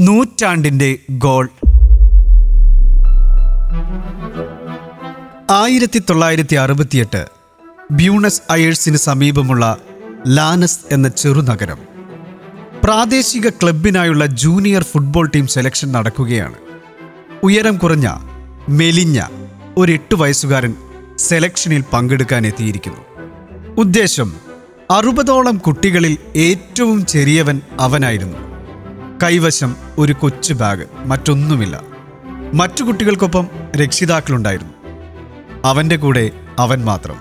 നൂറ്റാണ്ടിന്റെ ഗോൾ. ആയിരത്തി തൊള്ളായിരത്തി അറുപത്തിയെട്ട് ബ്യൂണസ് അയേഴ്സിന് സമീപമുള്ള ലാനസ് എന്ന ചെറുനഗരം. പ്രാദേശിക ക്ലബിനായുള്ള ജൂനിയർ ഫുട്ബോൾ ടീം സെലക്ഷൻ നടക്കുകയാണ്. ഉയരം കുറഞ്ഞ മെലിഞ്ഞ ഒരു എട്ട് വയസ്സുകാരൻ സെലക്ഷനിൽ പങ്കെടുക്കാൻ എത്തിയിരിക്കുന്നു. ഉദ്ദേശം അറുപതോളം കുട്ടികളിൽ ഏറ്റവും ചെറിയവൻ അവനായിരുന്നു. കൈവശം ഒരു കൊച്ചു ബാഗ് മറ്റൊന്നുമില്ല. മറ്റു കുട്ടികൾക്കൊപ്പം രക്ഷിതാക്കളുണ്ടായിരുന്നു. അവന്റെ കൂടെ അവൻ മാത്രം.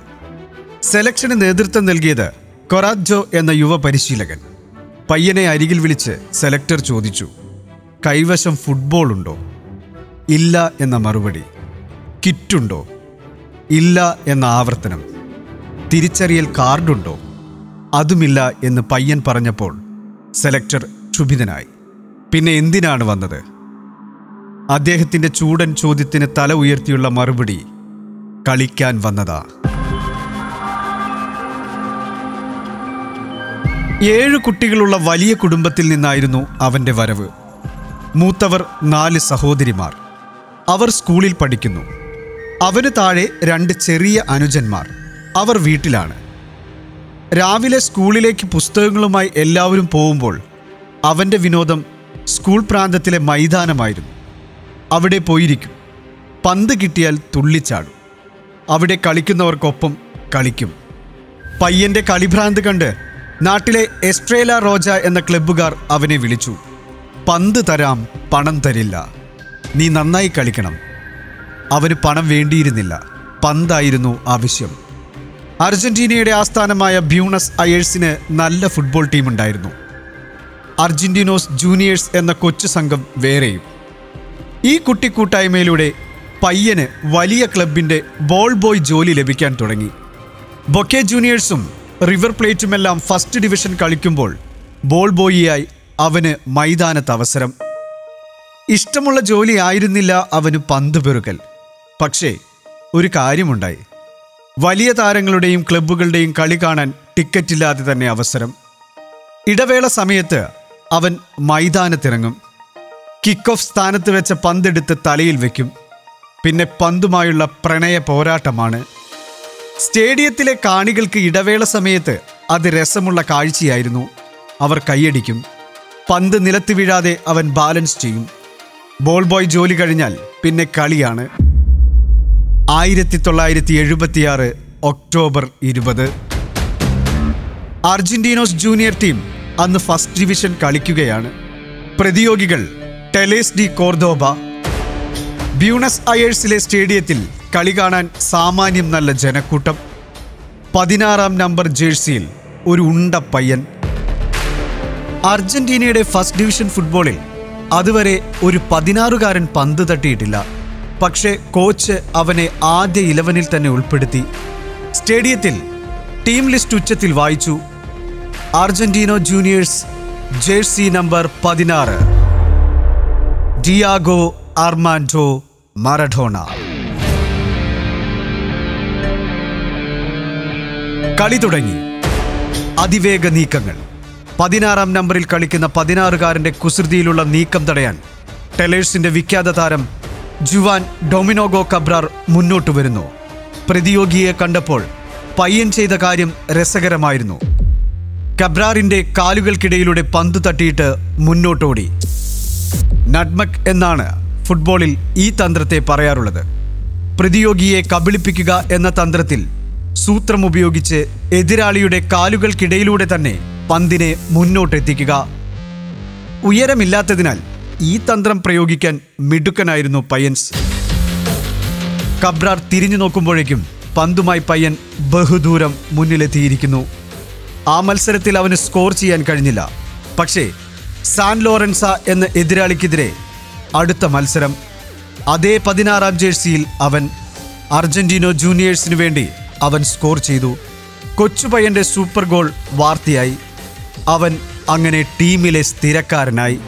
സെലക്ഷന് നേതൃത്വം നൽകിയത് കൊറാജോ എന്ന യുവ പരിശീലകൻ. പയ്യനെ അരികിൽ വിളിച്ച് സെലക്ടർ ചോദിച്ചു കൈവശം ഫുട്ബോൾ ഉണ്ടോ? ഇല്ല എന്ന മറുപടി കിറ്റുണ്ടോ? ഇല്ല എന്ന ആവർത്തനം തിരിച്ചറിയൽ കാർഡുണ്ടോ? അതുമില്ല എന്ന് പയ്യൻ പറഞ്ഞപ്പോൾ സെലക്ടർ ക്ഷുഭിതനായി. പിന്നെ എന്തിനാണ് വന്നത്? അദ്ദേഹത്തിന്റെ ചൂടൻ ചോദ്യത്തിന് തല ഉയർത്തിയുള്ള മറുപടി കളിക്കാൻ വന്നതാ. ഏഴ് കുട്ടികളുള്ള വലിയ കുടുംബത്തിൽ നിന്നായിരുന്നു അവന്റെ വരവ്. മൂത്തവർ നാല് സഹോദരിമാർ. അവർ സ്കൂളിൽ പഠിക്കുന്നു. അവന് താഴെ രണ്ട് ചെറിയ അനുജന്മാർ. അവർ വീട്ടിലാണ്. രാവിലെ സ്കൂളിലേക്ക് പുസ്തകങ്ങളുമായി എല്ലാവരും പോകുമ്പോൾ അവന്റെ വിനോദം സ്കൂൾ പ്രാന്തത്തിലെ മൈതാനമായിരുന്നു. അവിടെ പോയിരിക്കും. പന്ത് കിട്ടിയാൽ തുള്ളിച്ചാടും. അവിടെ കളിക്കുന്നവർക്കൊപ്പം കളിക്കും. പയ്യന്റെ കളിഭ്രാന്ത് കണ്ട് നാട്ടിലെ എസ്ട്രേല റോജ എന്ന ക്ലബ്ബുകാർ അവനെ വിളിച്ചു. പന്ത് തരാം പണം തരില്ല. നീ നന്നായി കളിക്കണം. അവന് പണം വേണ്ടിയിരുന്നില്ല. പന്തായിരുന്നു ആവശ്യം. അർജന്റീനയുടെ ആസ്ഥാനമായ ബ്യൂണസ് അയേഴ്സിന് നല്ല ഫുട്ബോൾ ടീമുണ്ടായിരുന്നു. അർജന്റീനോസ് ജൂനിയേഴ്സ് എന്ന കൊച്ചു സംഘം വേറെയും. ഈ കുട്ടിക്കൂട്ടായ്മയിലൂടെ പയ്യന് വലിയ ക്ലബിന്റെ ബോൾ ബോയ് ജോലി ലഭിക്കാൻ തുടങ്ങി. ബൊക്കെ ജൂനിയേഴ്സും റിവർ പ്ലേറ്റുമെല്ലാം ഫസ്റ്റ് ഡിവിഷൻ കളിക്കുമ്പോൾ ബോൾ ബോയിയായി അവന് മൈതാനത്ത് അവസരം. ഇഷ്ടമുള്ള ജോലി ആയിരുന്നില്ല അവന് പന്ത് പെറുകൽ പക്ഷേ ഒരു കാര്യമുണ്ടായി. വലിയ താരങ്ങളുടെയും ക്ലബ്ബുകളുടെയും കളി കാണാൻ ടിക്കറ്റില്ലാതെ തന്നെ അവസരം. ഇടവേള സമയത്ത് അവൻ മൈതാനത്തിറങ്ങും. കിക്ക് ഓഫ് സ്ഥാനത്ത് വെച്ച പന്തെടുത്ത് തലയിൽ വെക്കും. പിന്നെ പന്തുമായുള്ള പ്രണയ പോരാട്ടമാണ്. സ്റ്റേഡിയത്തിലെ കാണികൾക്ക് ഇടവേള സമയത്ത് അത് രസമുള്ള കാഴ്ചയായിരുന്നു. അവർ കൈയടിക്കും. പന്ത് നിലത്ത് വീഴാതെ അവൻ ബാലൻസ് ചെയ്യും. ബോൾ ബോയ് ജോലി കഴിഞ്ഞാൽ പിന്നെ കളിയാണ്. ആയിരത്തി തൊള്ളായിരത്തി എഴുപത്തിയാറ് ഒക്ടോബർ ഇരുപത്. അർജന്റീനോസ് ജൂനിയർ ടീം അന്ന് ഫസ്റ്റ് ഡിവിഷൻ കളിക്കുകയാണ്. പ്രതിയോഗികൾ ടെലേസ് ഡി കോർദോബ ബ്യൂണസ് അയേഴ്സിലെ സ്റ്റേഡിയത്തിൽ കളി കാണാൻ സാമാന്യം നല്ല ജനക്കൂട്ടം. പതിനാറാം നമ്പർ ജേഴ്സിയിൽ ഒരു ഉണ്ട പയ്യൻ. അർജന്റീനയുടെ ഫസ്റ്റ് ഡിവിഷൻ ഫുട്ബോളിൽ അതുവരെ ഒരു പതിനാറുകാരൻ പന്ത് തട്ടിയിട്ടില്ല. പക്ഷേ കോച്ച് അവനെ ആദ്യ ഇലവനിൽ തന്നെ ഉൾപ്പെടുത്തി. സ്റ്റേഡിയത്തിൽ ടീം ലിസ്റ്റ് ഉച്ചത്തിൽ വായിച്ചു. അർജന്റീനോ ജൂനിയേഴ്സ് ജേഴ്സി നമ്പർ പതിനാറ്. Diego Armando Maradona. കളി തുടങ്ങി. അതിവേഗ നീക്കങ്ങൾ. പതിനാറാം നമ്പറിൽ കളിക്കുന്ന പതിനാറുകാരന്റെ കുസൃതിയിലുള്ള നീക്കം തടയാൻ ടെലേഴ്സിന്റെ വിഖ്യാത താരം ജുവാൻ ഡൊമിനോഗോ കബ്രാർ മുന്നോട്ട് വരുന്നു. പ്രതിയോഗിയെ കണ്ടപ്പോൾ പയ്യൻ ചെയ്ത കാര്യം രസകരമായിരുന്നു. കബ്രാറിന്റെ കാലുകൾക്കിടയിലൂടെ പന്ത് തട്ടിയിട്ട് മുന്നോട്ടോടി. നഡ്മക് എന്നാണ് ഫുട്ബോളിൽ ഈ തന്ത്രത്തെ പറയാറുള്ളത്. പ്രതിയോഗിയെ കബളിപ്പിക്കുക എന്ന തന്ത്രത്തിൽ സൂത്രം ഉപയോഗിച്ച് എതിരാളിയുടെ കാലുകൾക്കിടയിലൂടെ തന്നെ പന്തിനെ മുന്നോട്ടെത്തിക്കുക. ഉയരമില്ലാത്തതിനാൽ ഈ തന്ത്രം പ്രയോഗിക്കാൻ മിടുക്കനായിരുന്നു പയ്യൻസ്. കബ്രാർ തിരിഞ്ഞു നോക്കുമ്പോഴേക്കും പന്തുമായി പയ്യൻ ബഹുദൂരം മുന്നിലെത്തിയിരിക്കുന്നു. ആ മത്സരത്തിൽ അവന് സ്കോർ ചെയ്യാൻ കഴിഞ്ഞില്ല. പക്ഷേ സാൻ ലോറൻസ എന്ന എതിരാളിക്കെതിരെ അടുത്ത മത്സരം. അതേ പതിനാറാം ജേഴ്സിയിൽ അവൻ അർജന്റീനോ ജൂനിയേഴ്സിന് വേണ്ടി അവൻ സ്കോർ ചെയ്തു. കൊച്ചുപയ്യന്റെ സൂപ്പർ ഗോൾ വാർത്തയായി. അവൻ അങ്ങനെ ടീമിലെ സ്ഥിരക്കാരനായി.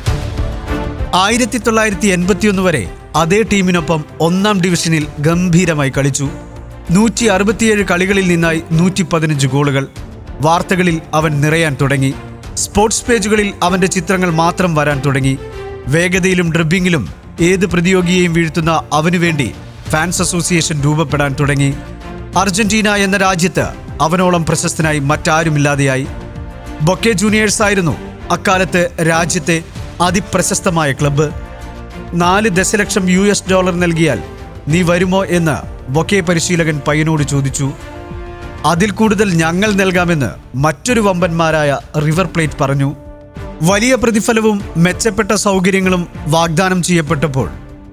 ആയിരത്തി തൊള്ളായിരത്തി എൺപത്തിയൊന്ന് വരെ അതേ ടീമിനൊപ്പം ഒന്നാം ഡിവിഷനിൽ ഗംഭീരമായി കളിച്ചു. നൂറ്റി അറുപത്തിയേഴ് കളികളിൽ നിന്നായി നൂറ്റി പതിനഞ്ച് ഗോളുകൾ. വാർത്തകളിൽ അവൻ നിറയാൻ തുടങ്ങി. സ്പോർട്സ് പേജുകളിൽ അവന്റെ ചിത്രങ്ങൾ മാത്രം വരാൻ തുടങ്ങി. വേഗതയിലും ഡ്രിബിങ്ങിലും ഏത് പ്രതിയോഗിയെയും വീഴ്ത്തുന്ന അവനുവേണ്ടി ഫാൻസ് അസോസിയേഷൻ രൂപപ്പെടാൻ തുടങ്ങി. അർജന്റീന എന്ന രാജ്യത്ത് അവനോളം പ്രശസ്തനായി മറ്റാരുമില്ലാതെയായി. ബൊക്കെ ജൂനിയേഴ്സ് ആയിരുന്നു അക്കാലത്ത് രാജ്യത്തെ അതിപ്രശസ്തമായ ക്ലബ്ബ്. നാല് ദശലക്ഷം യു എസ് ഡോളർ നൽകിയാൽ നീ വരുമോ എന്ന് ബൊക്കെ പരിശീലകൻ പയ്യനോട് ചോദിച്ചു. അതിൽ കൂടുതൽ ഞങ്ങൾ നൽകാമെന്ന് മറ്റൊരു വമ്പന്മാരായ റിവർ പ്ലേറ്റ് പറഞ്ഞു. വലിയ പ്രതിഫലവും മെച്ചപ്പെട്ട സൗകര്യങ്ങളും വാഗ്ദാനം ചെയ്യപ്പെട്ടപ്പോൾ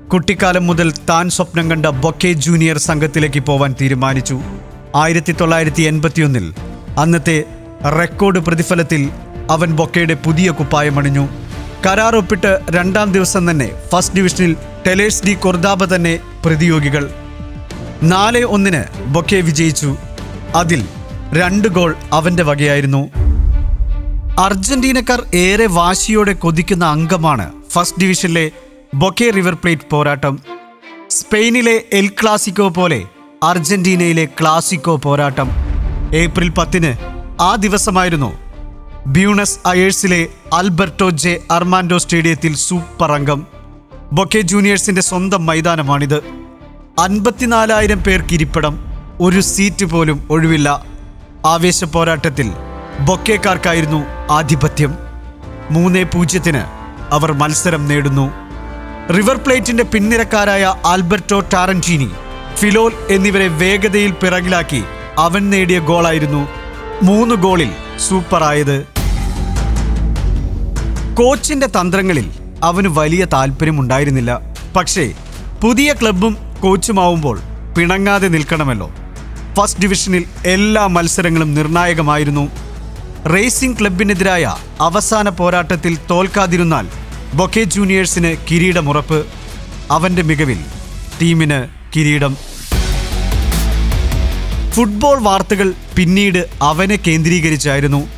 കുട്ടിക്കാലം മുതൽ താൻ സ്വപ്നം കണ്ട ബൊക്കെ ജൂനിയർ സംഘത്തിലേക്ക് പോവാൻ തീരുമാനിച്ചു. ആയിരത്തി തൊള്ളായിരത്തി എൺപത്തിയൊന്നിൽ അന്നത്തെ റെക്കോർഡ് പ്രതിഫലത്തിൽ അവൻ ബൊക്കയുടെ പുതിയ കുപ്പായമണിഞ്ഞു കരാർ ഒപ്പിട്ട് രണ്ടാം ദിവസം തന്നെ ഫസ്റ്റ് ഡിവിഷനിൽ ടെലേഴ്സ് ഡി കൊർദാബ തന്നെ പ്രതിയോഗികൾ. നാല് ഒന്നിന് ബൊക്കെ വിജയിച്ചു. അതിൽ രണ്ട് ഗോൾ അവന്റെ വകയായിരുന്നു. അർജന്റീനക്കാർ ഏറെ വാശിയോടെ കൊതിക്കുന്ന അംഗമാണ് ഫസ്റ്റ് ഡിവിഷനിലെ ബൊക്കെ റിവർ പ്ലേറ്റ് പോരാട്ടം. സ്പെയിനിലെ എൽ ക്ലാസിക്കോ പോലെ അർജന്റീനയിലെ ക്ലാസിക്കോ പോരാട്ടം. ഏപ്രിൽ പത്തിന് ആ ദിവസമായിരുന്നു ബ്യൂണസ് അയേഴ്സിലെ ആൽബർട്ടോ ജെ അർമാൻഡോ സ്റ്റേഡിയത്തിൽ സൂപ്പർ അംഗം. ബൊക്കെ ജൂനിയേഴ്സിന്റെ സ്വന്തം മൈതാനമാണിത്. അൻപത്തിനാലായിരം പേർക്ക് ഇരിപ്പിടം. ഒരു സീറ്റ് പോലും ഒഴിവില്ല. ആവേശ പോരാട്ടത്തിൽ ബൊക്കേക്കാർക്കായിരുന്നു ആധിപത്യം. മൂന്നേ പൂജ്യത്തിന് അവർ മത്സരം നേടുന്നു. റിവർ പ്ലേറ്റിന്റെ പിൻനിരക്കാരായ ആൽബർട്ടോ ടാറന്റീനി ഫിലോൽ എന്നിവരെ വേഗതയിൽ പിറകിലാക്കി അവൻ നേടിയ ഗോളായിരുന്നു മൂന്ന് ഗോളിൽ സൂപ്പറായത്. കോച്ചിന്റെ തന്ത്രങ്ങളിൽ അവന് വലിയ താല്പര്യമുണ്ടായിരുന്നില്ല. പക്ഷേ പുതിയ ക്ലബും കോച്ചുമാവുമ്പോൾ പിണങ്ങാതെ നിൽക്കണമല്ലോ. ഫസ്റ്റ് ഡിവിഷനിൽ എല്ലാ മത്സരങ്ങളും നിർണായകമായിരുന്നു. റേസിംഗ് ക്ലബിനെതിരായ അവസാന പോരാട്ടത്തിൽ തോൽക്കാതിരുന്നാൽ ബൊക്കെ ജൂനിയേഴ്സിന് കിരീടമുറപ്പ്. അവന്റെ മികവിൽ ടീമിന് കിരീടം. ഫുട്ബോൾ വാർത്തകൾ പിന്നീട് അവനെ കേന്ദ്രീകരിച്ചായിരുന്നു.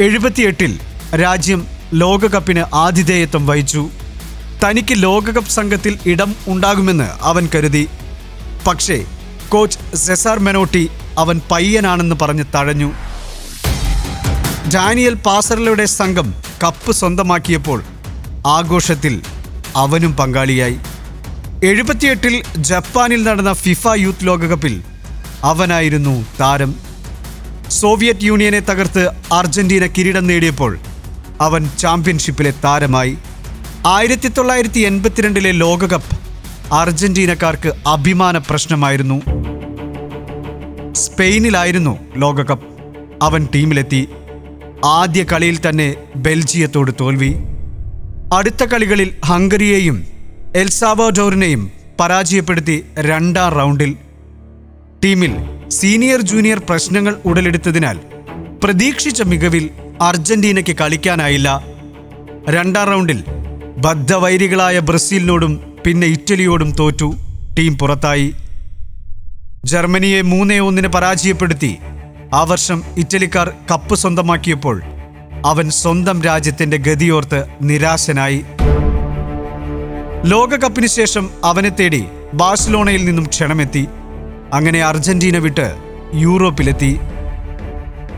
എഴുപത്തിയെട്ടിൽ രാജ്യം ലോകകപ്പിന് ആതിഥേയത്വം വഹിച്ചു. തനിക്ക് ലോകകപ്പ് സംഘത്തിൽ ഇടം ഉണ്ടാകുമെന്ന് അവൻ കരുതി. പക്ഷേ കോച്ച് സെസാർ മെനോട്ടി അവൻ പയ്യനാണെന്ന് പറഞ്ഞ് തഴഞ്ഞു. ഡാനിയൽ പാസറലയുടെ സംഘം കപ്പ് സ്വന്തമാക്കിയപ്പോൾ ആഘോഷത്തിൽ അവനും പങ്കാളിയായി. എഴുപത്തിയെട്ടിൽ ജപ്പാനിൽ നടന്ന ഫിഫ യൂത്ത് ലോകകപ്പിൽ അവനായിരുന്നു താരം. സോവിയറ്റ് യൂണിയനെ തകർത്ത് അർജന്റീന കിരീടം നേടിയപ്പോൾ അവൻ ചാമ്പ്യൻഷിപ്പിലെ താരമായി. ആയിരത്തി തൊള്ളായിരത്തി എൺപത്തിരണ്ടിലെ ലോകകപ്പ് അർജന്റീനക്കാർക്ക് അഭിമാന പ്രശ്നമായിരുന്നു. സ്പെയിനിലായിരുന്നു ലോകകപ്പ്. അവൻ ടീമിലെത്തി. ആദ്യ കളിയിൽ തന്നെ ബെൽജിയത്തോട് തോൽവി. അടുത്ത കളികളിൽ ഹംഗറിയെയും എൽസാവോഡോറിനെയും പരാജയപ്പെടുത്തി രണ്ടാം റൗണ്ടിൽ. ടീമിൽ സീനിയർ ജൂനിയർ പ്രശ്നങ്ങൾ ഉടലെടുത്തതിനാൽ പ്രതീക്ഷിച്ച മികവിൽ അർജന്റീനയ്ക്ക് കളിക്കാനായില്ല. രണ്ടാം റൗണ്ടിൽ ബദ്ധവൈരികളായ ബ്രസീലിനോടും പിന്നെ ഇറ്റലിയോടും തോറ്റു. ടീം പുറത്തായി. ജർമ്മനിയെ മൂന്നേ ഒന്നിന് പരാജയപ്പെടുത്തി. ആ വർഷം ഇറ്റലിക്കാർ കപ്പ് സ്വന്തമാക്കിയപ്പോൾ അവൻ സ്വന്തം രാജ്യത്തിന്റെ ഗതിയോർത്ത് നിരാശനായി. ലോകകപ്പിന് ശേഷം അവനെ തേടി ബാഴ്സലോണയിൽ നിന്നും ക്ഷണമെത്തി. അങ്ങനെ അർജന്റീന വിട്ട് യൂറോപ്പിലെത്തി.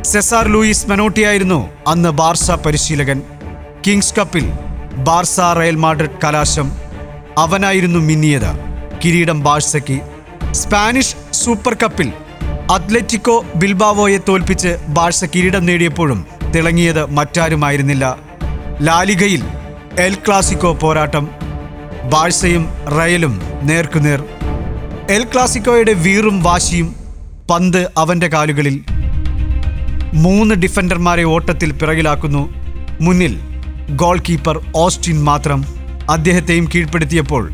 സെസാർ ലൂയിസ് മെനോട്ടിയായിരുന്നു അന്ന് ബാർസ പരിശീലകൻ. കിങ്സ് കപ്പിൽ ബാർസ റയൽ മാഡ്രിഡ് കലാശം. അവനായിരുന്നു മിന്നിയത്. കിരീടം ബാഴ്സയ്ക്ക് സ്പാനിഷ് സൂപ്പർ കപ്പിൽ അത്ലറ്റിക്കോ ബിൽബാവോയെ തോൽപ്പിച്ച് ബാഴ്സ കിരീടം നേടിയപ്പോഴും തിളങ്ങിയത് മറ്റാരുമായിരുന്നില്ല. ലാലിഗയിൽ എൽ ക്ലാസിക്കോ പോരാട്ടം ബാഴ്സയും റയലും നേർക്കുനേർ. എൽ ക്ലാസിക്കോയുടെ വീറും വാശിയും പന്ത് അവന്റെ കാലുകളിൽ. മൂന്ന് ഡിഫൻഡർമാരെ ഓട്ടത്തിൽ പിറകിലാക്കുന്നു. മുന്നിൽ ഗോൾ കീപ്പർ ഓസ്റ്റിൻ മാത്രം. അദ്ദേഹത്തെയും കീഴ്പ്പെടുത്തിയപ്പോൾ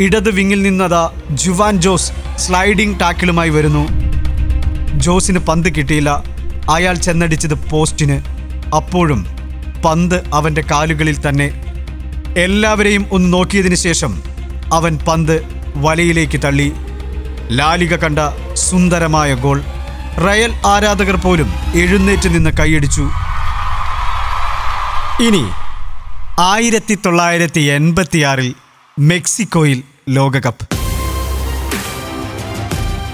ഇടത് വിങ്ങിൽ നിന്നതാ ജുവാൻ ജോസ് സ്ലൈഡിംഗ് ടാക്കിളുമായി വരുന്നു. ജോസിന് പന്ത് കിട്ടിയില്ല. അയാൾ ചെന്നടിച്ചത് പോസ്റ്റിന്. അപ്പോഴും പന്ത് അവന്റെ കാലുകളിൽ തന്നെ. എല്ലാവരെയും ഒന്ന് നോക്കിയതിനു ശേഷം അവൻ പന്ത് വലയിലേക്ക് തള്ളി. ലാലിക കണ്ട സുന്ദരമായ ഗോൾ. റയൽ ആരാധകർ പോലും എഴുന്നേറ്റ് നിന്ന് കൈയടിച്ചു. ഇനി ആയിരത്തി തൊള്ളായിരത്തി എൺപത്തിയാറിൽ മെക്സിക്കോയിൽ ലോകകപ്പ്.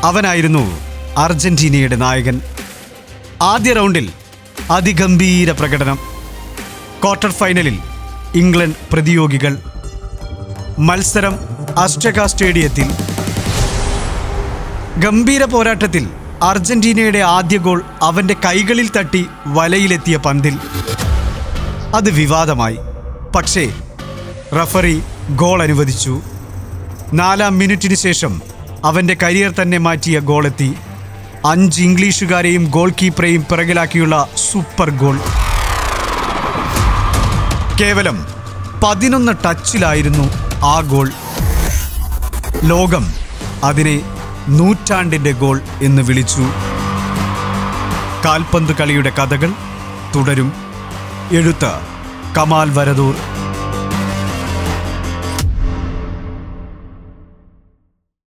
അവനായിരുന്നു അർജന്റീനയുടെ നായകൻ. ആദ്യ റൗണ്ടിൽ അതിഗംഭീര പ്രകടനം. ക്വാർട്ടർ ഫൈനലിൽ ഇംഗ്ലണ്ട് പ്രതിയോഗികൾ. മത്സരം അസ്റ്റക സ്റ്റേഡിയത്തിൽ. ഗംഭീര പോരാട്ടത്തിൽ അർജന്റീനയുടെ ആദ്യ ഗോൾ അവന്റെ കൈകളിൽ തട്ടി വലയിലെത്തിയ പന്തിൽ. അത് വിവാദമായി. പക്ഷേ റഫറി ഗോൾ അനുവദിച്ചു. നാലാം മിനിറ്റിന് ശേഷം അവന്റെ കരിയർ തന്നെ മാറ്റിയ ഗോളെത്തി. അഞ്ച് ഇംഗ്ലീഷുകാരെയും ഗോൾ കീപ്പറെയും പിറകിലാക്കിയുള്ള സൂപ്പർ ഗോൾ. കേവലം പതിനൊന്ന് ടച്ചിലായിരുന്നു ആ ഗോൾ. ലോകം അതിനെ നൂറ്റാണ്ടിന്റെ ഗോൾ എന്ന് വിളിച്ചു. കാൽപന്ത് കളിയുടെ കഥകൾ തുടരും. എഴുത്ത്. കമാൽ വരദൂർ.